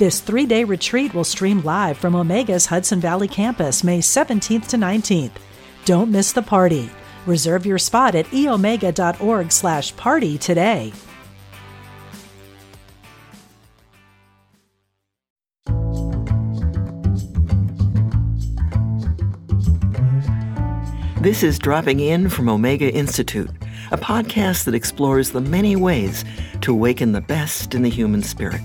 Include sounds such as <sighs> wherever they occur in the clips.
This three day retreat will stream live from Omega's Hudson Valley campus May 17th to 19th. Don't miss the party. Reserve your spot at eomega.org slash party today. This is Dropping In from Omega Institute, a podcast that explores the many ways to awaken the best in the human spirit.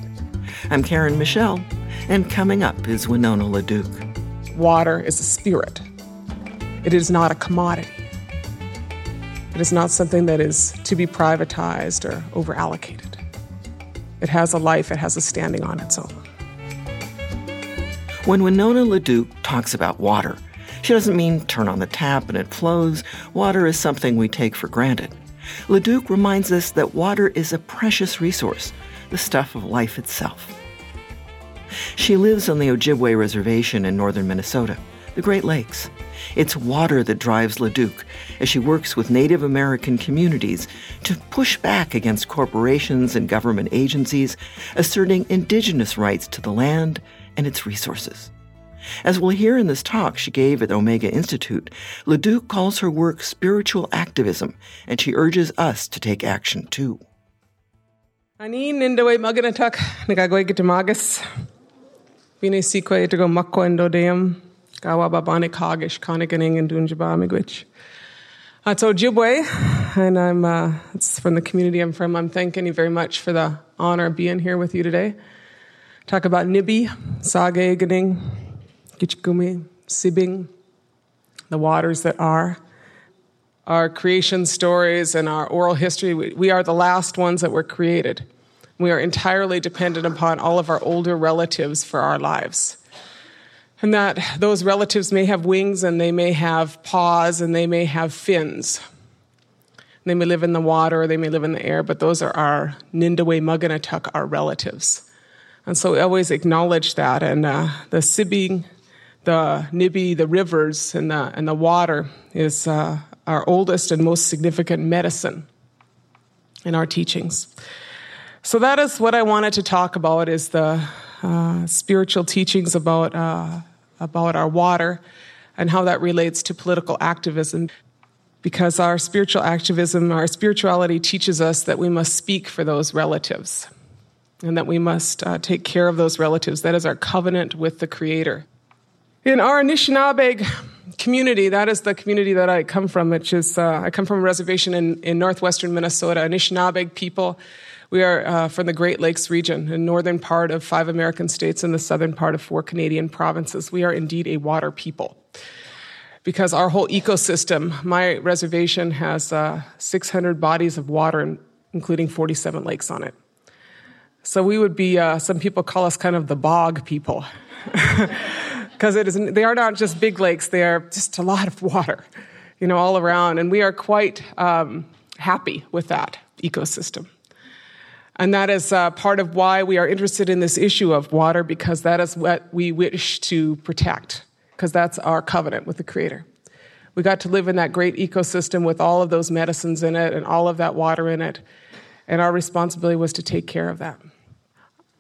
I'm Karen Michelle, and coming up is Winona LaDuke. Water is a spirit, it is not a commodity. It is not something that is to be privatized or overallocated. It has a life, it has a standing on its own. When Winona LaDuke talks about water, she doesn't mean turn on the tap and it flows. Water is something we take for granted. LaDuke reminds us that water is a precious resource, the stuff of life itself. She lives on the Ojibwe Reservation in northern Minnesota, the Great Lakes. It's water that drives LaDuke as she works with Native American communities to push back against corporations and government agencies asserting indigenous rights to the land and its resources. As we'll hear in this talk she gave at Omega Institute, LaDuke calls her work spiritual activism, and she urges us to take action too. Ani nindawe maganatak nagagaway kitamagas. Bine sikwe to go makwa endo deum. Gawa babane kagish kanaganing and dunjaba migwich. That's Ojibwe, and I'm uh, it's from the community I'm from. I'm thanking you very much for the honor of being here with you today. Talk about Nibi, Sage Ganing, Gichgumi, Sibing, the waters that are. Our creation stories and our oral history, we are the last ones that were created. We are entirely dependent upon all of our older relatives for our lives. And that those relatives may have wings and they may have paws and they may have fins. They may live in the water or they may live in the air, but those are our Nindawe Muganatuk, our relatives. And so we always acknowledge that. And uh, the Sibing, the Nibi, the rivers, and the, and the water is uh, our oldest and most significant medicine in our teachings. So that is what I wanted to talk about is the uh, spiritual teachings about, uh, about our water and how that relates to political activism. Because our spiritual activism, our spirituality teaches us that we must speak for those relatives and that we must uh, take care of those relatives. That is our covenant with the Creator. In our Anishinaabe community, that is the community that I come from, which is, uh, I come from a reservation in, in northwestern Minnesota. Anishinaabe people, we are uh, from the Great Lakes region, the northern part of five American states and the southern part of four Canadian provinces. We are indeed a water people. Because our whole ecosystem, my reservation has uh, 600 bodies of water, including 47 lakes on it. So we would be, uh, some people call us kind of the bog people. <laughs> because it is they are not just big lakes they are just a lot of water you know all around and we are quite um, happy with that ecosystem and that is uh, part of why we are interested in this issue of water because that is what we wish to protect because that's our covenant with the creator. We got to live in that great ecosystem with all of those medicines in it and all of that water in it and our responsibility was to take care of that.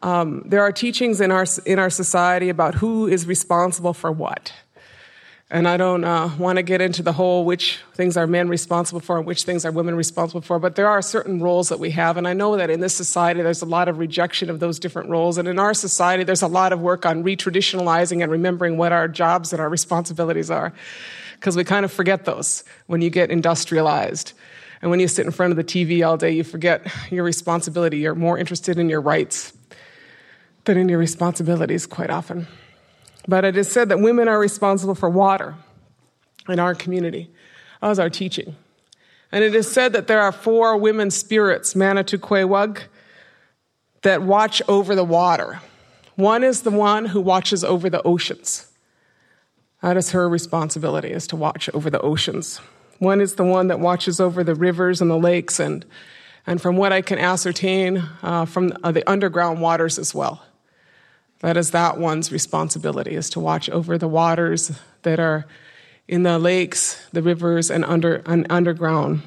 Um, there are teachings in our in our society about who is responsible for what, and I don't uh, want to get into the whole which things are men responsible for and which things are women responsible for. But there are certain roles that we have, and I know that in this society there's a lot of rejection of those different roles, and in our society there's a lot of work on retraditionalizing and remembering what our jobs and our responsibilities are, because we kind of forget those when you get industrialized. And when you sit in front of the TV all day, you forget your responsibility. You're more interested in your rights than in your responsibilities quite often. But it is said that women are responsible for water in our community. Was our teaching. And it is said that there are four women spirits, Manitukwewug, that watch over the water. One is the one who watches over the oceans. That is her responsibility, is to watch over the oceans. One is the one that watches over the rivers and the lakes, and, and from what I can ascertain, uh, from uh, the underground waters as well. That is that one's responsibility, is to watch over the waters that are in the lakes, the rivers, and, under, and underground.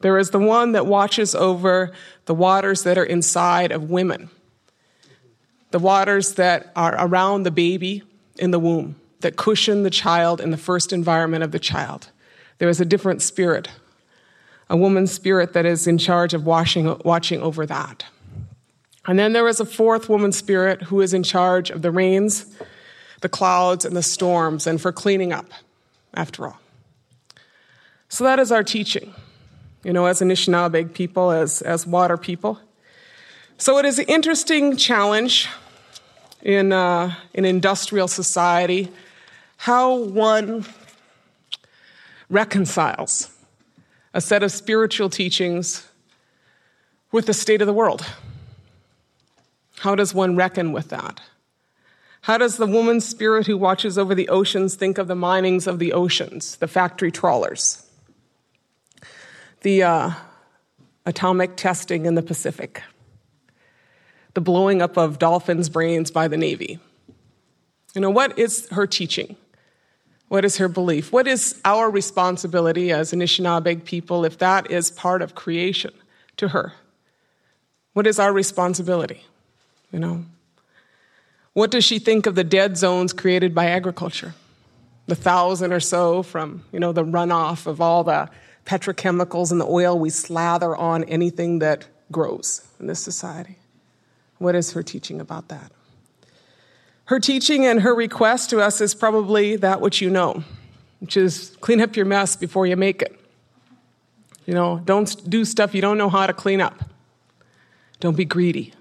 There is the one that watches over the waters that are inside of women, the waters that are around the baby in the womb, that cushion the child in the first environment of the child. There is a different spirit, a woman's spirit that is in charge of washing, watching over that. And then there is a fourth woman spirit who is in charge of the rains, the clouds, and the storms, and for cleaning up, after all. So that is our teaching, you know, as Anishinaabe people, as, as water people. So it is an interesting challenge in uh, industrial society how one reconciles a set of spiritual teachings with the state of the world. How does one reckon with that? How does the woman spirit who watches over the oceans think of the minings of the oceans, the factory trawlers, the uh, atomic testing in the Pacific, the blowing up of dolphins' brains by the Navy? You know, what is her teaching? What is her belief? What is our responsibility as Anishinaabe people if that is part of creation to her? What is our responsibility? You know? What does she think of the dead zones created by agriculture? The thousand or so from, you know, the runoff of all the petrochemicals and the oil we slather on anything that grows in this society. What is her teaching about that? Her teaching and her request to us is probably that which you know, which is clean up your mess before you make it. You know, don't do stuff you don't know how to clean up. Don't be greedy.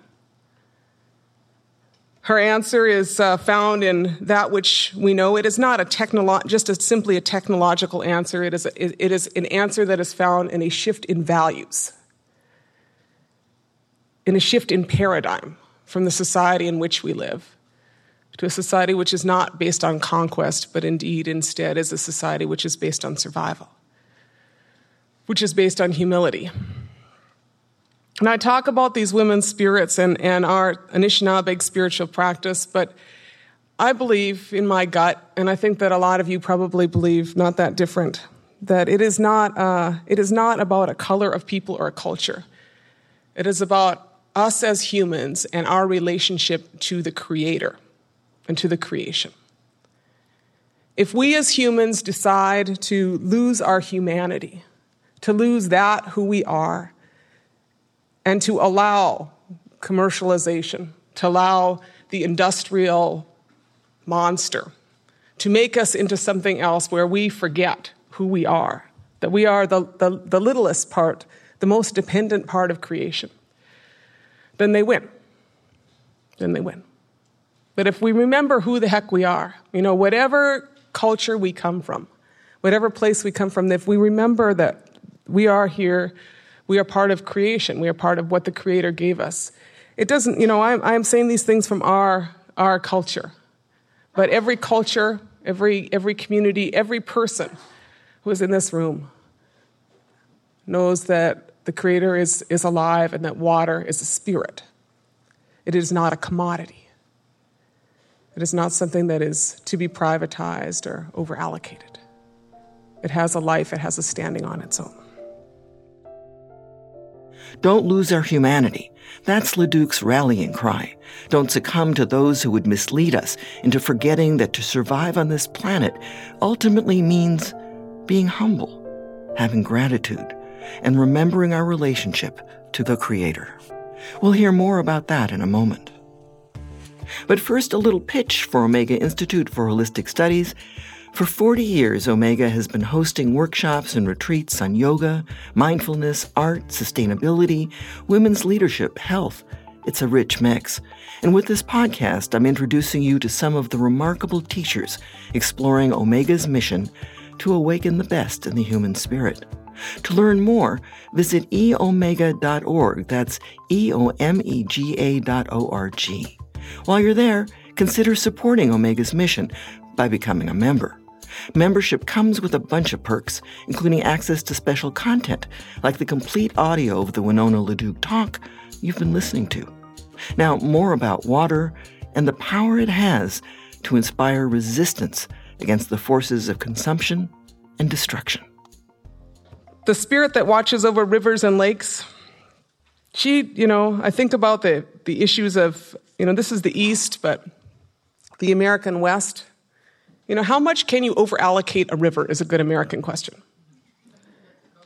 Her answer is uh, found in that which we know. It is not a technolo- just a, simply a technological answer. It is, a, it is an answer that is found in a shift in values, in a shift in paradigm from the society in which we live to a society which is not based on conquest, but indeed instead is a society which is based on survival, which is based on humility and I talk about these women's spirits and, and our Anishinaabe spiritual practice, but I believe in my gut, and I think that a lot of you probably believe not that different, that it is not, uh, it is not about a color of people or a culture. It is about us as humans and our relationship to the Creator and to the creation. If we as humans decide to lose our humanity, to lose that who we are, and to allow commercialization, to allow the industrial monster to make us into something else where we forget who we are, that we are the, the, the littlest part, the most dependent part of creation, then they win. Then they win. But if we remember who the heck we are, you know, whatever culture we come from, whatever place we come from, if we remember that we are here we are part of creation. We are part of what the Creator gave us. It doesn't, you know, I'm, saying these things from our, our culture. But every culture, every, every community, every person who is in this room knows that the Creator is, is alive and that water is a spirit. It is not a commodity. It is not something that is to be privatized or over allocated. It has a life, it has a standing on its own. Don't lose our humanity. That's LaDuke's rallying cry. Don't succumb to those who would mislead us into forgetting that to survive on this planet ultimately means being humble, having gratitude, and remembering our relationship to the Creator. We'll hear more about that in a moment. But first, a little pitch for Omega Institute for Holistic Studies for 40 years, Omega has been hosting workshops and retreats on yoga, mindfulness, art, sustainability, women's leadership, health. It's a rich mix. And with this podcast, I'm introducing you to some of the remarkable teachers exploring Omega's mission to awaken the best in the human spirit. To learn more, visit eomega.org. That's E O M E G A dot O R G. While you're there, consider supporting Omega's mission by becoming a member. Membership comes with a bunch of perks, including access to special content, like the complete audio of the Winona LaDuke talk you've been listening to. Now, more about water and the power it has to inspire resistance against the forces of consumption and destruction. The spirit that watches over rivers and lakes, she, you know, I think about the, the issues of, you know, this is the East, but the American West. You know, how much can you overallocate a river is a good American question.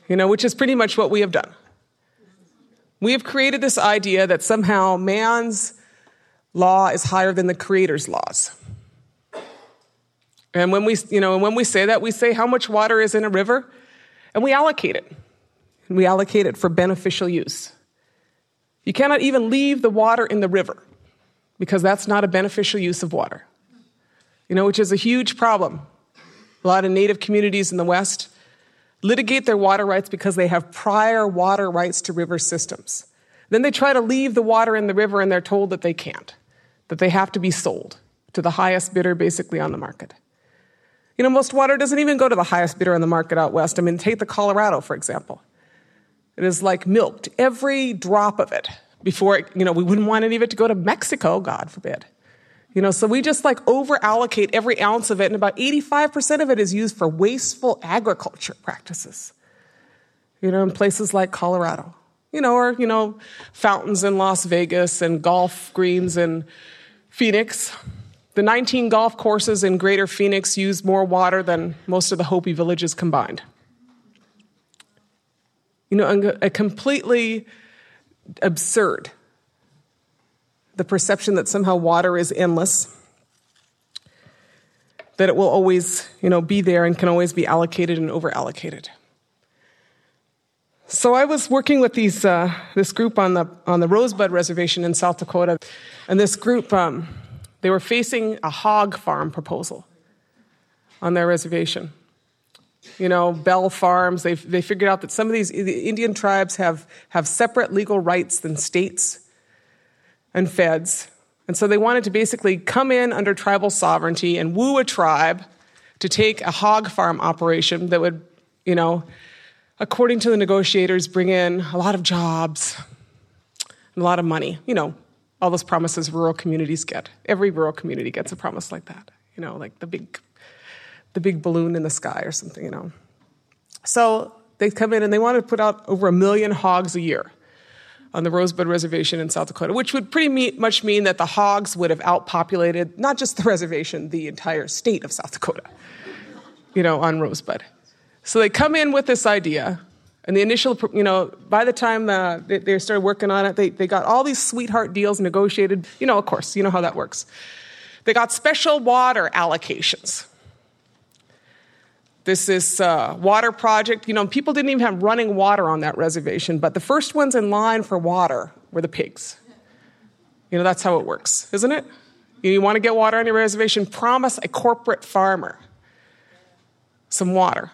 You know, which is pretty much what we have done. We have created this idea that somehow man's law is higher than the creator's laws. And when we, you know, when we say that, we say how much water is in a river, and we allocate it. And we allocate it for beneficial use. You cannot even leave the water in the river because that's not a beneficial use of water. You know, which is a huge problem. A lot of native communities in the West litigate their water rights because they have prior water rights to river systems. Then they try to leave the water in the river and they're told that they can't, that they have to be sold to the highest bidder basically on the market. You know, most water doesn't even go to the highest bidder on the market out west. I mean, take the Colorado, for example. It is like milked, every drop of it, before, it, you know, we wouldn't want any of it to go to Mexico, God forbid. You know, so we just like over allocate every ounce of it, and about 85% of it is used for wasteful agriculture practices. You know, in places like Colorado. You know, or, you know, fountains in Las Vegas and golf greens in Phoenix. The 19 golf courses in Greater Phoenix use more water than most of the Hopi villages combined. You know, a completely absurd the perception that somehow water is endless, that it will always, you know, be there and can always be allocated and over allocated. So I was working with these, uh, this group on the, on the Rosebud Reservation in South Dakota, and this group, um, they were facing a hog farm proposal on their reservation. You know, Bell Farms, they, they figured out that some of these the Indian tribes have, have separate legal rights than states and feds. And so they wanted to basically come in under tribal sovereignty and woo a tribe to take a hog farm operation that would, you know, according to the negotiators, bring in a lot of jobs and a lot of money. You know, all those promises rural communities get. Every rural community gets a promise like that. You know, like the big, the big balloon in the sky or something. You know. So they come in and they want to put out over a million hogs a year on the Rosebud Reservation in South Dakota, which would pretty much mean that the hogs would have outpopulated not just the <laughs> reservation, the entire state of South Dakota, you know, on Rosebud. So they come in with this idea, and the initial, you know, by the time uh, they, they started working on it, they, they got all these sweetheart deals negotiated. You know, of course, you know how that works. They got special water allocations this is uh, water project. You know, people didn't even have running water on that reservation, but the first ones in line for water were the pigs. You know, that's how it works, isn't it? You want to get water on your reservation, promise a corporate farmer some water.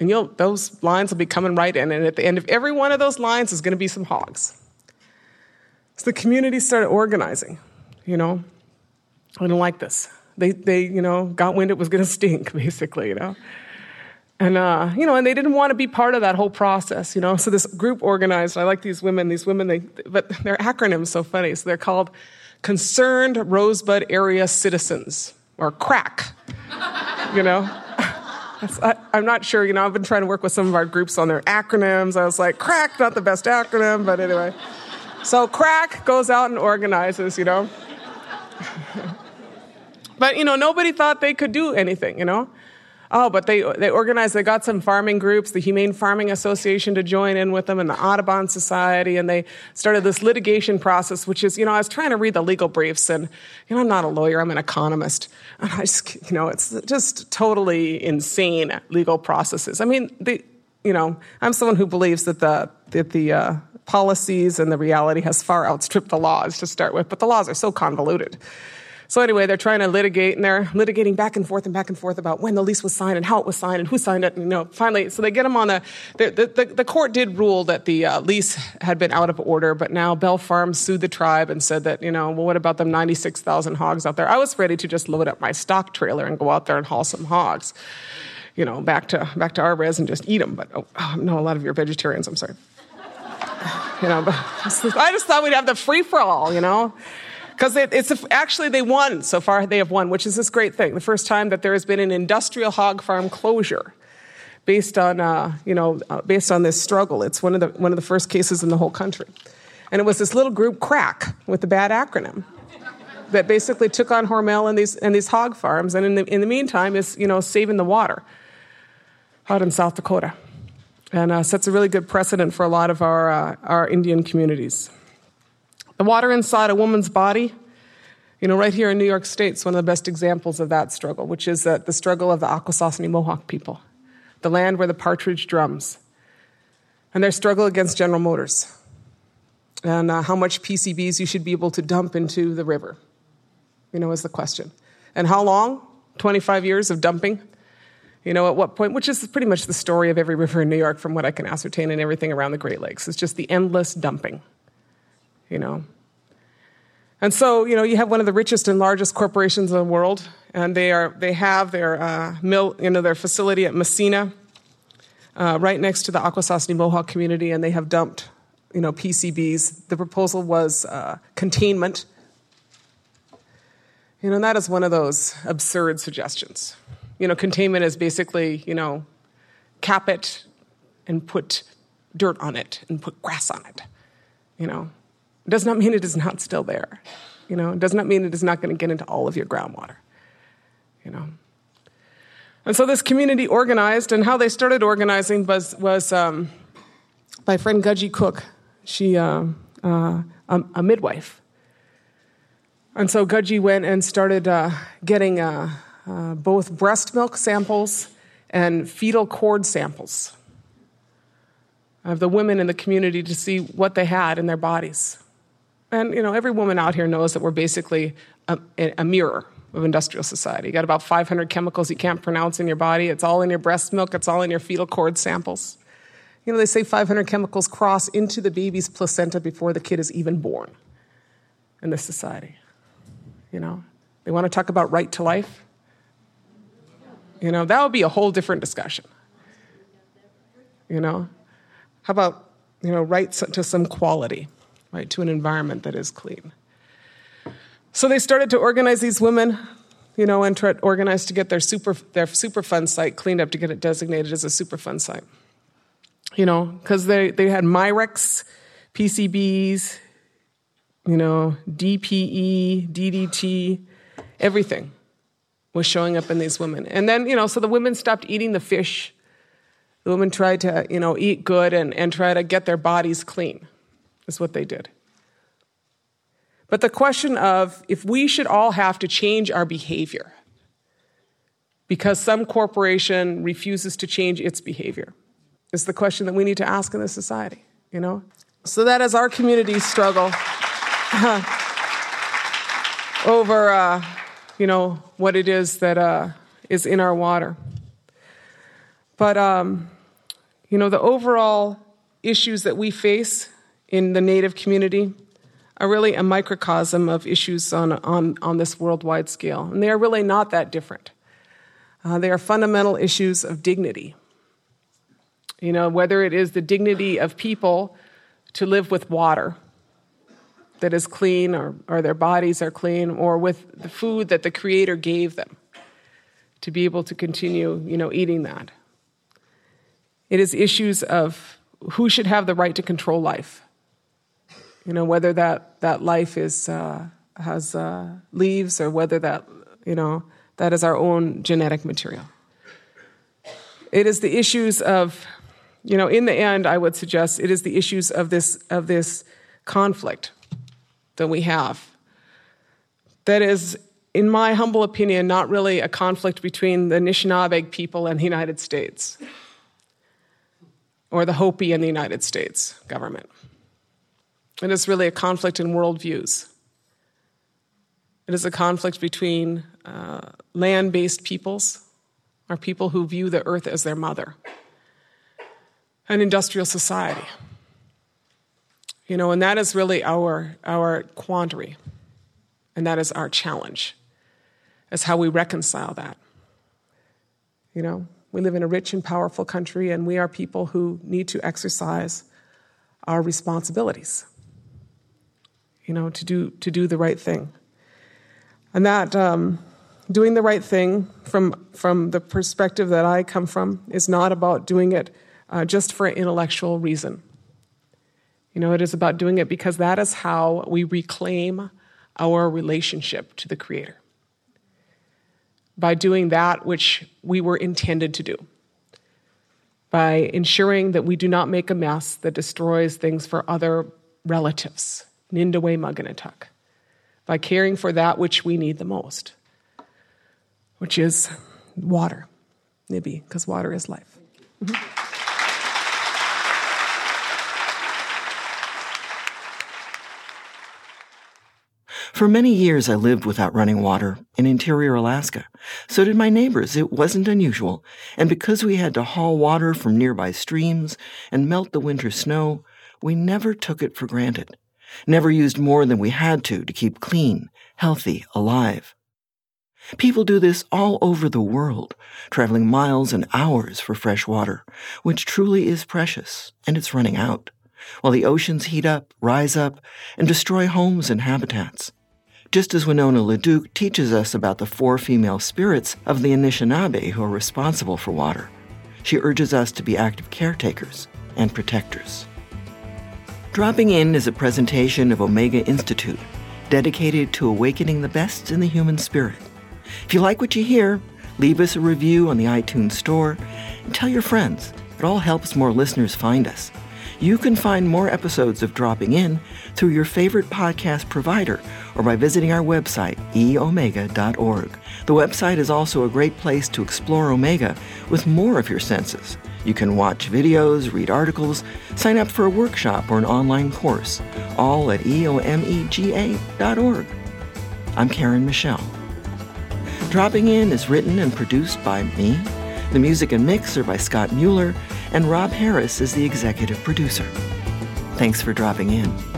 And you'll, those lines will be coming right in. And at the end of every one of those lines is going to be some hogs. So the community started organizing, you know. I didn't like this. They, they you know, got wind it was going <laughs> to stink, basically, you know. And, uh, you know, and they didn't want to be part of that whole process, you know. So this group organized, I like these women, these women, they, but their acronym's so funny. So they're called Concerned Rosebud Area Citizens, or CRACK, you know. <laughs> I, am not sure, you know, I've been trying to work with some of our groups on their acronyms. I was like, CRACK, not the best acronym, but anyway. So CRACK goes out and organizes, you know. <laughs> but, you know, nobody thought they could do anything, you know. Oh, but they, they organized, they got some farming groups, the Humane Farming Association to join in with them, and the Audubon Society, and they started this litigation process, which is, you know, I was trying to read the legal briefs, and, you know, I'm not a lawyer, I'm an economist. And I just, you know, it's just totally insane legal processes. I mean, the, you know, I'm someone who believes that the, that the, uh, policies and the reality has far outstripped the laws to start with, but the laws are so convoluted. So anyway, they're trying to litigate and they're litigating back and forth and back and forth about when the lease was signed and how it was signed and who signed it. And, you know, finally, so they get them on the, the, the, the court did rule that the uh, lease had been out of order, but now Bell Farm sued the tribe and said that, you know, well, what about them 96,000 hogs out there? I was ready to just load up my stock trailer and go out there and haul some hogs, you know, back to, back to our res and just eat them. But oh, oh, no, a lot of you are vegetarians, I'm sorry. <sighs> you know, but <laughs> I just thought we'd have the free for all, you know because it, it's a, actually they won. So far they have won which is this great thing. The first time that there has been an industrial hog farm closure based on uh, you know uh, based on this struggle. It's one of the one of the first cases in the whole country. And it was this little group crack with a bad acronym that basically took on hormel and these and these hog farms. And in the, in the meantime is you know saving the water out in south dakota. And uh, sets a really good precedent for a lot of our, uh, our indian communities the water inside a woman's body, you know, right here in New York State is one of the best examples of that struggle, which is uh, the struggle of the Akwesasne Mohawk people, the land where the partridge drums, and their struggle against General Motors, and uh, how much PCBs you should be able to dump into the river, you know, is the question. And how long? 25 years of dumping? You know, at what point, which is pretty much the story of every river in New York from what I can ascertain and everything around the Great Lakes. It's just the endless dumping you know. And so, you know, you have one of the richest and largest corporations in the world, and they are they have their uh, mill, you know, their facility at Massena, uh, right next to the Akwesasne Mohawk community, and they have dumped, you know, PCBs. The proposal was uh, containment. You know, that is one of those absurd suggestions. You know, containment is basically, you know, cap it and put dirt on it and put grass on it. You know, does not mean it is not still there. You know, it does not mean it is not going to get into all of your groundwater. You know. And so this community organized, and how they started organizing was, was um, my friend Katsi Cook. She, uh, uh, a, a, midwife. And so Katsi went and started uh, getting uh, uh, both breast milk samples and fetal cord samples of the women in the community to see what they had in their bodies. And you know, every woman out here knows that we're basically a, a mirror of industrial society. You got about 500 chemicals you can't pronounce in your body. It's all in your breast milk. It's all in your fetal cord samples. You know, they say 500 chemicals cross into the baby's placenta before the kid is even born in this society. You know, they want to talk about right to life. You know, that would be a whole different discussion. You know, how about, you know, right to some quality? Right, to an environment that is clean. So they started to organize these women, you know, and try to organize to get their super their Superfund site cleaned up to get it designated as a Superfund site. You know, because they, they had Mirex, PCBs, you know, DPE, DDT, everything was showing up in these women. And then, you know, so the women stopped eating the fish. The women tried to, you know, eat good and, and try to get their bodies clean is what they did. But the question of if we should all have to change our behavior because some corporation refuses to change its behavior is the question that we need to ask in this society, you know? So that is our community struggle <laughs> over, uh, you know, what it is that uh, is in our water. But, um, you know, the overall issues that we face in the Native community are really a microcosm of issues on, on, on this worldwide scale. And they are really not that different. Uh, they are fundamental issues of dignity. You know, whether it is the dignity of people to live with water that is clean or, or their bodies are clean, or with the food that the Creator gave them to be able to continue, you know, eating that. It is issues of who should have the right to control life you know, whether that, that life is, uh, has uh, leaves or whether that, you know, that is our own genetic material. It is the issues of, you know, in the end, I would suggest it is the issues of this, of this conflict that we have. That is, in my humble opinion, not really a conflict between the Anishinaabe people and the United States or the Hopi and the United States government. And it's really a conflict in worldviews. It is a conflict between uh, land based peoples, or people who view the earth as their mother, and industrial society. You know, and that is really our, our quandary, and that is our challenge, is how we reconcile that. You know, we live in a rich and powerful country, and we are people who need to exercise our responsibilities, you know, to do, to do the right thing. And that um, doing the right thing from, from the perspective that I come from is not about doing it uh, just for intellectual reason. You know, it is about doing it because that is how we reclaim our relationship to the Creator. By doing that which we were intended to do. By ensuring that we do not make a mess that destroys things for other relatives. Nindawe Muganatuk by caring for that which we need the most, which is water, Nibi, because water is life. For many years, I lived without running water in interior Alaska. So did my neighbors. It wasn't unusual. And because we had to haul water from nearby streams and melt the winter snow, we never took it for granted never used more than we had to to keep clean, healthy, alive. People do this all over the world, traveling miles and hours for fresh water, which truly is precious, and it's running out, while the oceans heat up, rise up, and destroy homes and habitats. Just as Winona LaDuke teaches us about the four female spirits of the Anishinaabe who are responsible for water, she urges us to be active caretakers and protectors. Dropping In is a presentation of Omega Institute, dedicated to awakening the best in the human spirit. If you like what you hear, leave us a review on the iTunes Store and tell your friends. It all helps more listeners find us. You can find more episodes of Dropping In through your favorite podcast provider or by visiting our website, eomega.org. The website is also a great place to explore Omega with more of your senses. You can watch videos, read articles, sign up for a workshop or an online course, all at eomega.org. I'm Karen Michelle. Dropping In is written and produced by me. The music and mix are by Scott Mueller, and Rob Harris is the executive producer. Thanks for dropping in.